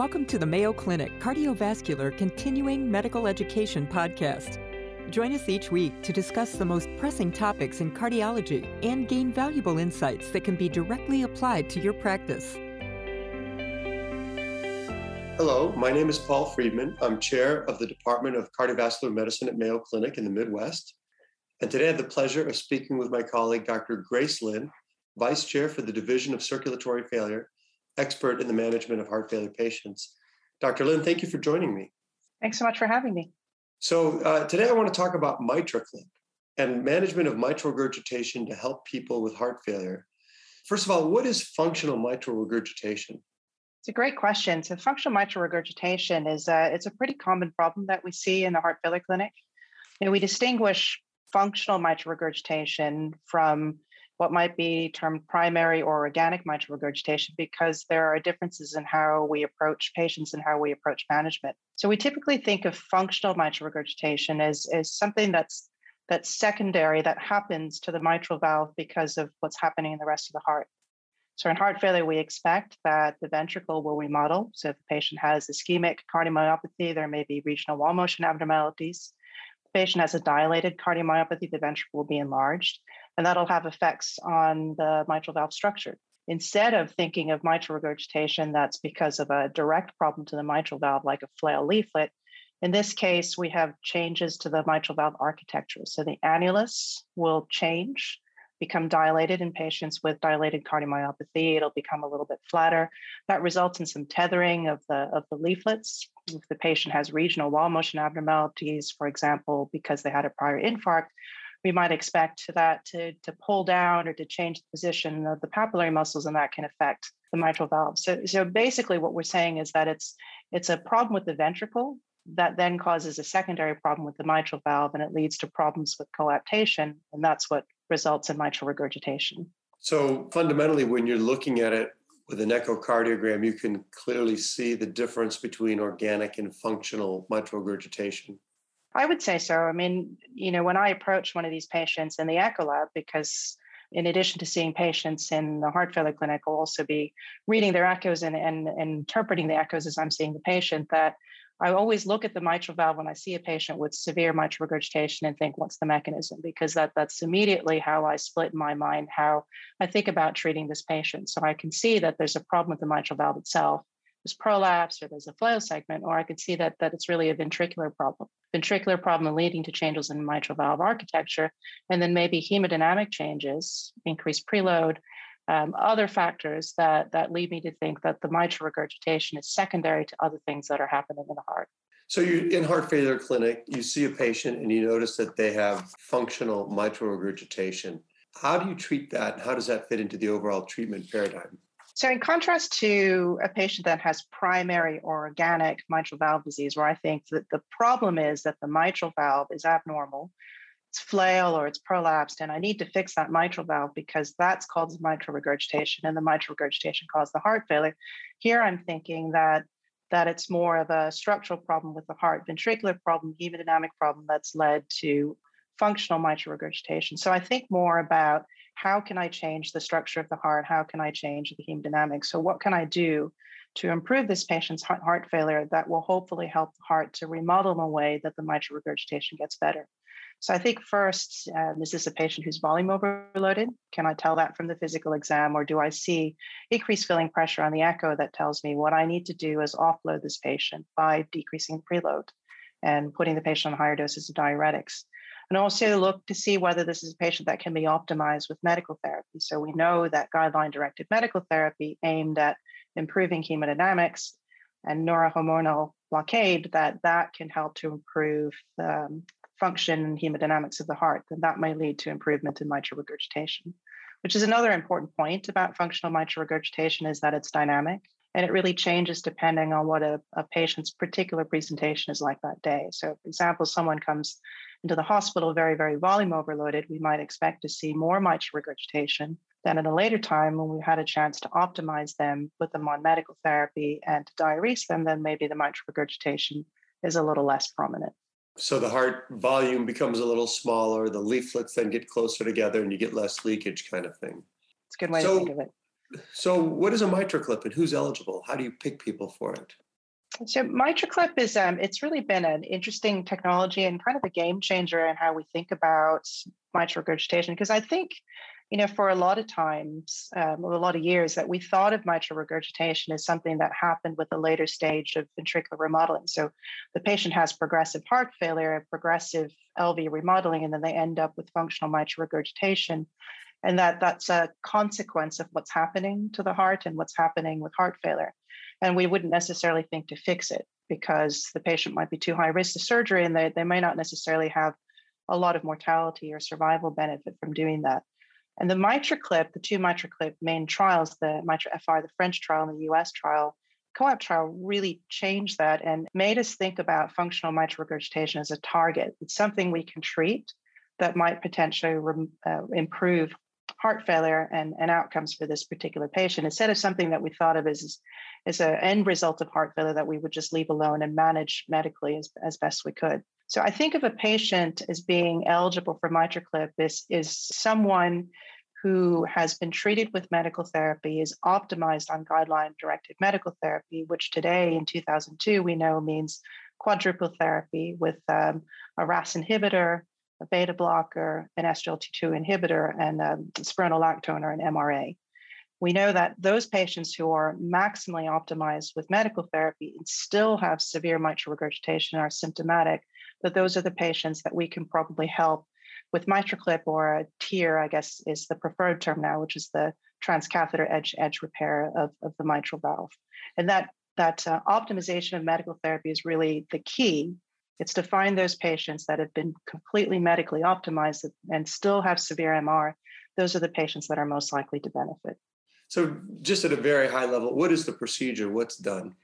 Welcome to the Mayo Clinic Cardiovascular Continuing Medical Education Podcast. Join us each week to discuss the most pressing topics in cardiology and gain valuable insights that can be directly applied to your practice. Hello, my name is Paul Friedman. I'm chair of the Department of Cardiovascular Medicine at Mayo Clinic in the Midwest. And today I have the pleasure of speaking with my colleague, Dr. Grace Lin, vice chair for the Division of Circulatory Failure expert in the management of heart failure patients. Dr. Lin, thank you for joining me. Thanks so much for having me. So, uh, today I want to talk about MitraClip and management of mitral regurgitation to help people with heart failure. First of all, what is functional mitral regurgitation? It's a great question. So, functional mitral regurgitation is a, it's a pretty common problem that we see in the heart failure clinic. You know, we distinguish functional mitral regurgitation from what might be termed primary or organic mitral regurgitation because there are differences in how we approach patients and how we approach management. So we typically think of functional mitral regurgitation as, as something that's that's secondary that happens to the mitral valve because of what's happening in the rest of the heart. So in heart failure, we expect that the ventricle will remodel. So if the patient has ischemic cardiomyopathy, there may be regional wall motion abnormalities. If the patient has a dilated cardiomyopathy, the ventricle will be enlarged and that'll have effects on the mitral valve structure. Instead of thinking of mitral regurgitation that's because of a direct problem to the mitral valve, like a flail leaflet, in this case, we have changes to the mitral valve architecture. So the annulus will change, become dilated in patients with dilated cardiomyopathy. It'll become a little bit flatter. That results in some tethering of the, of the leaflets. If the patient has regional wall motion abnormalities, for example, because they had a prior infarct, we might expect that to, to pull down or to change the position of the papillary muscles, and that can affect the mitral valve. So, so basically, what we're saying is that it's it's a problem with the ventricle that then causes a secondary problem with the mitral valve, and it leads to problems with coaptation, and that's what results in mitral regurgitation. So fundamentally, when you're looking at it with an echocardiogram, you can clearly see the difference between organic and functional mitral regurgitation. I would say so. I mean, you know, when I approach one of these patients in the echo lab, because in addition to seeing patients in the heart failure clinic, I'll also be reading their echoes and, and, and interpreting the echoes as I'm seeing the patient. That I always look at the mitral valve when I see a patient with severe mitral regurgitation and think, what's the mechanism? Because that that's immediately how I split my mind how I think about treating this patient. So I can see that there's a problem with the mitral valve itself there's prolapse or there's a flail segment, or I could see that that it's really a ventricular problem. Ventricular problem leading to changes in mitral valve architecture, and then maybe hemodynamic changes, increased preload, um, other factors that that lead me to think that the mitral regurgitation is secondary to other things that are happening in the heart. So you in heart failure clinic, you see a patient and you notice that they have functional mitral regurgitation. How do you treat that? And How does that fit into the overall treatment paradigm? So, in contrast to a patient that has primary or organic mitral valve disease, where I think that the problem is that the mitral valve is abnormal, it's flail or it's prolapsed, and I need to fix that mitral valve because that's called mitral regurgitation, and the mitral regurgitation caused the heart failure. Here, I'm thinking that that it's more of a structural problem with the heart, ventricular problem, hemodynamic problem that's led to functional mitral regurgitation. So I think more about how can I change the structure of the heart? How can I change the hemodynamics? So, what can I do to improve this patient's heart failure that will hopefully help the heart to remodel in a way that the mitral regurgitation gets better? So, I think first, um, is this a patient who's volume overloaded? Can I tell that from the physical exam, or do I see increased filling pressure on the echo that tells me what I need to do is offload this patient by decreasing preload and putting the patient on higher doses of diuretics? And also look to see whether this is a patient that can be optimized with medical therapy. So we know that guideline directed medical therapy aimed at improving hemodynamics and neurohormonal blockade that that can help to improve um, function and hemodynamics of the heart, then that may lead to improvement in mitral regurgitation. Which is another important point about functional mitral regurgitation is that it's dynamic and it really changes depending on what a, a patient's particular presentation is like that day. So, for example, someone comes into the hospital very, very volume overloaded, we might expect to see more mitral regurgitation than at a later time when we had a chance to optimize them, put them on medical therapy, and to diurese them, then maybe the mitral regurgitation is a little less prominent. So the heart volume becomes a little smaller, the leaflets then get closer together, and you get less leakage, kind of thing. It's a good way so, to think of it. So, what is a MitraClip and who's eligible? How do you pick people for it? So MitraClip is um, it's really been an interesting technology and kind of a game changer in how we think about mitral regurgitation. Because I think, you know, for a lot of times, um, a lot of years, that we thought of mitral regurgitation as something that happened with a later stage of ventricular remodeling. So the patient has progressive heart failure, progressive LV remodeling, and then they end up with functional mitral regurgitation and that that's a consequence of what's happening to the heart and what's happening with heart failure and we wouldn't necessarily think to fix it because the patient might be too high risk of surgery and they, they may not necessarily have a lot of mortality or survival benefit from doing that. And the MitraClip, the two MitraClip main trials, the Mitra FR, the French trial and the US trial, COAPT trial really changed that and made us think about functional mitral regurgitation as a target. It's something we can treat that might potentially re- uh, improve heart failure and, and outcomes for this particular patient instead of something that we thought of as as an end result of heart failure that we would just leave alone and manage medically as, as best we could. So I think of a patient as being eligible for MitraClip is, is someone who has been treated with medical therapy, is optimized on guideline directed medical therapy, which today in 2002 we know means quadruple therapy with um, a RAS inhibitor, a beta blocker, an SGLT2 inhibitor, and a spironolactone or an MRA. We know that those patients who are maximally optimized with medical therapy and still have severe mitral regurgitation are symptomatic, that those are the patients that we can probably help with MitraClip or a TEER, I guess is the preferred term now, which is the transcatheter edge edge repair of, of the mitral valve. And that that uh, optimization of medical therapy is really the key it's to find those patients that have been completely medically optimized and still have severe MR. Those are the patients that are most likely to benefit. So, just at a very high level, what is the procedure? What's done?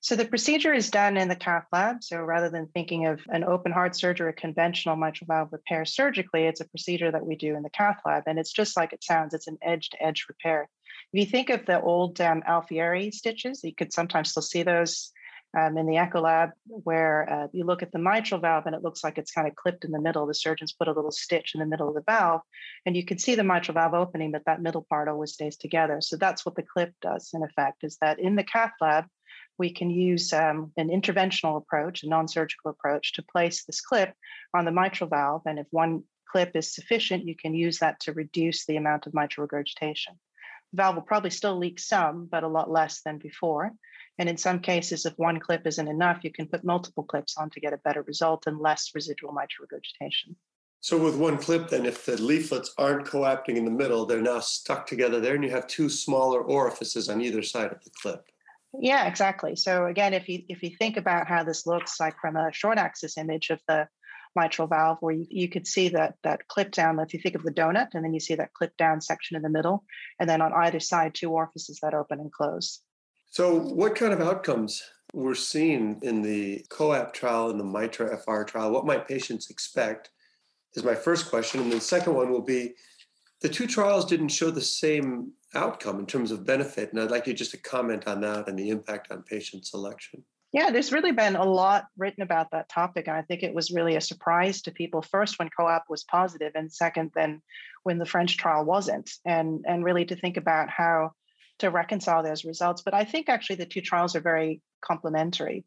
So, the procedure is done in the cath lab. So, rather than thinking of an open heart surgery a conventional mitral valve repair surgically, it's a procedure that we do in the cath lab. And it's just like it sounds it's an edge to edge repair. If you think of the old um, Alfieri stitches, you could sometimes still see those um, in the echo lab where uh, you look at the mitral valve and it looks like it's kind of clipped in the middle. The surgeons put a little stitch in the middle of the valve and you can see the mitral valve opening, but that middle part always stays together. So that's what the clip does in effect is that in the cath lab, we can use um, an interventional approach, a non-surgical approach to place this clip on the mitral valve. And if one clip is sufficient, you can use that to reduce the amount of mitral regurgitation. The valve will probably still leak some, but a lot less than before. And in some cases, if one clip isn't enough, you can put multiple clips on to get a better result and less residual mitral regurgitation. So, with one clip, then, if the leaflets aren't coapting in the middle, they're now stuck together there, and you have two smaller orifices on either side of the clip. Yeah, exactly. So again, if you if you think about how this looks like from a short axis image of the mitral valve, where you, you could see that that clip down, if you think of the donut, and then you see that clip down section in the middle, and then on either side, two orifices that open and close. So, what kind of outcomes were seen in the COAPT trial and the MITRA FR trial? What might patients expect? Is my first question. And the second one will be the two trials didn't show the same outcome in terms of benefit. And I'd like you just to comment on that and the impact on patient selection. Yeah, there's really been a lot written about that topic. And I think it was really a surprise to people first when COAPT was positive, and second, then when the French trial wasn't. And, and really to think about how to reconcile those results. But I think actually the two trials are very complementary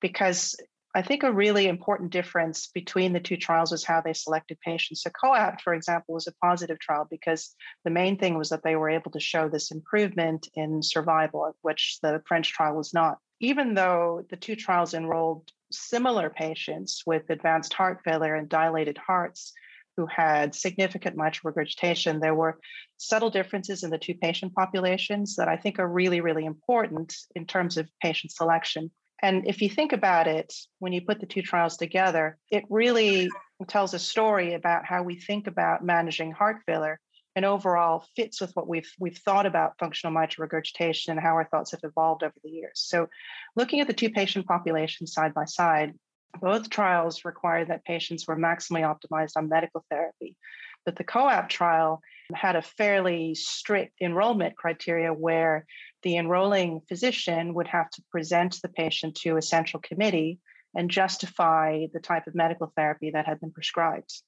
because I think a really important difference between the two trials was how they selected patients. So COAPT, for example, was a positive trial because the main thing was that they were able to show this improvement in survival, which the French trial was not. Even though the two trials enrolled similar patients with advanced heart failure and dilated hearts, who had significant mitral regurgitation, there were subtle differences in the two patient populations that I think are really, really important in terms of patient selection. And if you think about it, when you put the two trials together, it really tells a story about how we think about managing heart failure and overall fits with what we've we've thought about functional mitral regurgitation and how our thoughts have evolved over the years. So looking at the two patient populations side by side, both trials required that patients were maximally optimized on medical therapy, but the COAPT trial had a fairly strict enrollment criteria where the enrolling physician would have to present the patient to a central committee and justify the type of medical therapy that had been prescribed.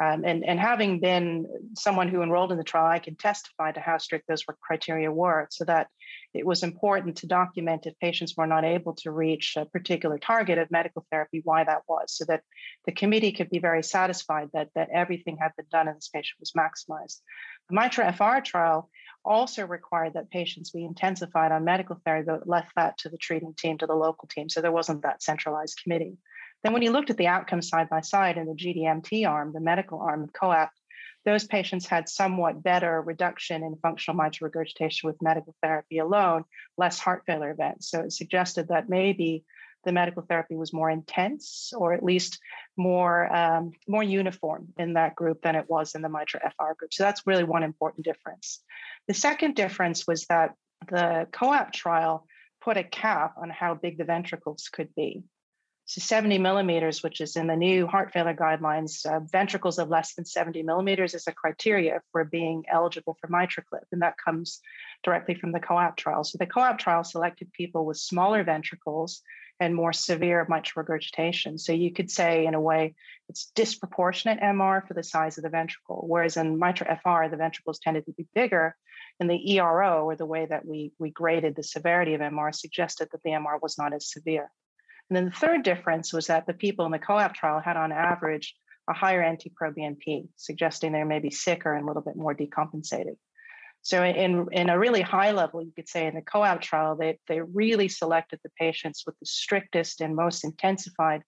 Um, and, and having been someone who enrolled in the trial, I can testify to how strict those were criteria were so that it was important to document if patients were not able to reach a particular target of medical therapy, why that was, so that the committee could be very satisfied that, that everything had been done and this patient was maximized. The MITRA FR trial also required that patients be intensified on medical therapy, but left that to the treating team, to the local team. So there wasn't that centralized committee. Then, when you looked at the outcomes side by side in the GDMT arm, the medical arm of COAPT, those patients had somewhat better reduction in functional mitral regurgitation with medical therapy alone, less heart failure events. So it suggested that maybe the medical therapy was more intense or at least more um, more uniform in that group than it was in the mitra fr group. So that's really one important difference. The second difference was that the COAPT trial put a cap on how big the ventricles could be so 70 millimeters, which is in the new heart failure guidelines, uh, ventricles of less than 70 millimeters is a criteria for being eligible for MitraClip, and that comes directly from the COAPT trial. So the COAPT trial selected people with smaller ventricles and more severe mitral regurgitation. So you could say, in a way, it's disproportionate MR for the size of the ventricle, whereas in mitral FR, the ventricles tended to be bigger. And the ERO, or the way that we, we graded the severity of MR, suggested that the MR was not as severe. And then the third difference was that the people in the COAPT trial had on average a higher NT-proBNP, suggesting they may be sicker and a little bit more decompensated. So in, in a really high level, you could say in the COAPT trial, they, they really selected the patients with the strictest and most intensified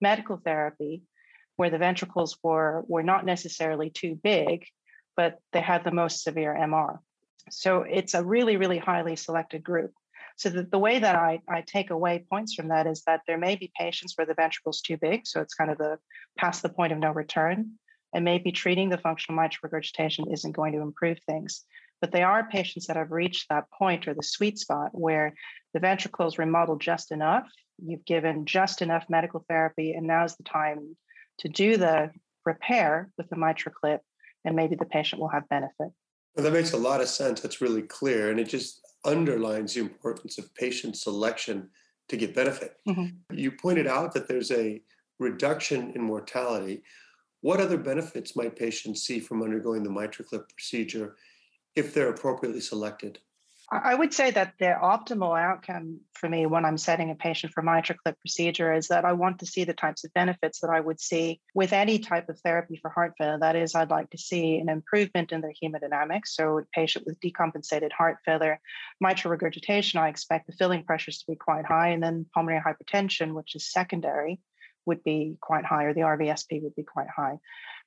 medical therapy, where the ventricles were, were not necessarily too big, but they had the most severe MR. So it's a really, really highly selected group. So the, the way that I, I take away points from that is that there may be patients where the ventricle is too big, so it's kind of the past the point of no return, and maybe treating the functional mitral regurgitation isn't going to improve things. But they are patients that have reached that point or the sweet spot where the ventricle is remodeled just enough, you've given just enough medical therapy, and now's the time to do the repair with the mitral clip, and maybe the patient will have benefit. Well, that makes a lot of sense. That's really clear. And it just underlines the importance of patient selection to get benefit. Mm-hmm. You pointed out that there's a reduction in mortality. What other benefits might patients see from undergoing the MitraClip procedure if they're appropriately selected? I would say that the optimal outcome for me when I'm setting a patient for MitraClip procedure is that I want to see the types of benefits that I would see with any type of therapy for heart failure. That is, I'd like to see an improvement in their hemodynamics. So, a patient with decompensated heart failure, mitral regurgitation, I expect the filling pressures to be quite high, and then pulmonary hypertension, which is secondary, would be quite high, or the RVSP would be quite high.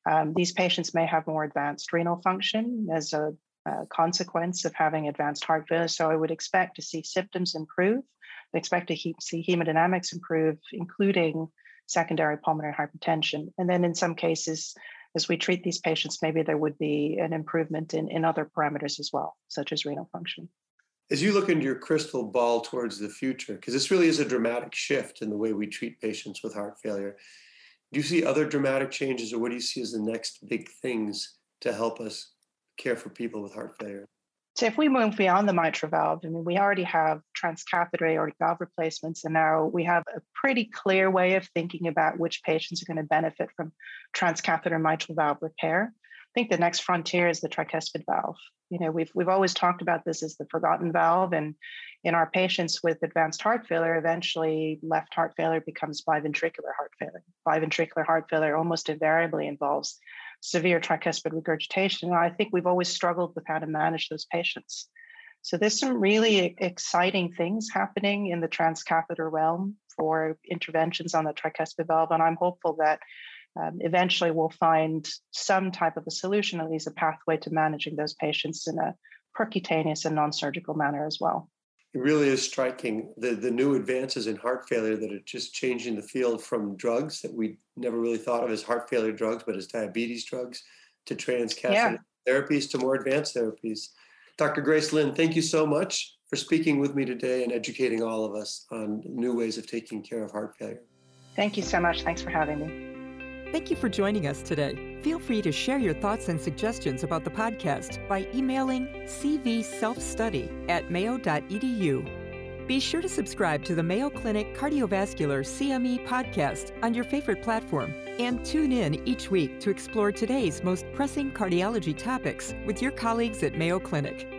Um, these patients may have more advanced renal function as a consequence of having advanced heart failure. So I would expect to see symptoms improve. I expect to he- see hemodynamics improve, including secondary pulmonary hypertension. And then in some cases, as we treat these patients, maybe there would be an improvement in, in other parameters as well, such as renal function. As you look into your crystal ball towards the future, because this really is a dramatic shift in the way we treat patients with heart failure, do you see other dramatic changes or what do you see as the next big things to help us care for people with heart failure? So if we move beyond the mitral valve, I mean, we already have transcatheter aortic valve replacements, and now we have a pretty clear way of thinking about which patients are going to benefit from transcatheter mitral valve repair. I think the next frontier is the tricuspid valve. You know, we've we've always talked about this as the forgotten valve, and in our patients with advanced heart failure, eventually left heart failure becomes biventricular heart failure. Biventricular heart failure almost invariably involves severe tricuspid regurgitation. I think we've always struggled with how to manage those patients. So there's some really exciting things happening in the transcatheter realm for interventions on the tricuspid valve, and I'm hopeful that um, eventually we'll find some type of a solution, at least a pathway to managing those patients in a percutaneous and non-surgical manner as well it really is striking the, the new advances in heart failure that are just changing the field from drugs that we never really thought of as heart failure drugs, but as diabetes drugs to transcatheter yeah. therapies to more advanced therapies. Dr. Grace Lin, thank you so much for speaking with me today and educating all of us on new ways of taking care of heart failure. Thank you so much. Thanks for having me. Thank you for joining us today. Feel free to share your thoughts and suggestions about the podcast by emailing cvselfstudy at mayo.edu. Be sure to subscribe to the Mayo Clinic Cardiovascular CME podcast on your favorite platform and tune in each week to explore today's most pressing cardiology topics with your colleagues at Mayo Clinic.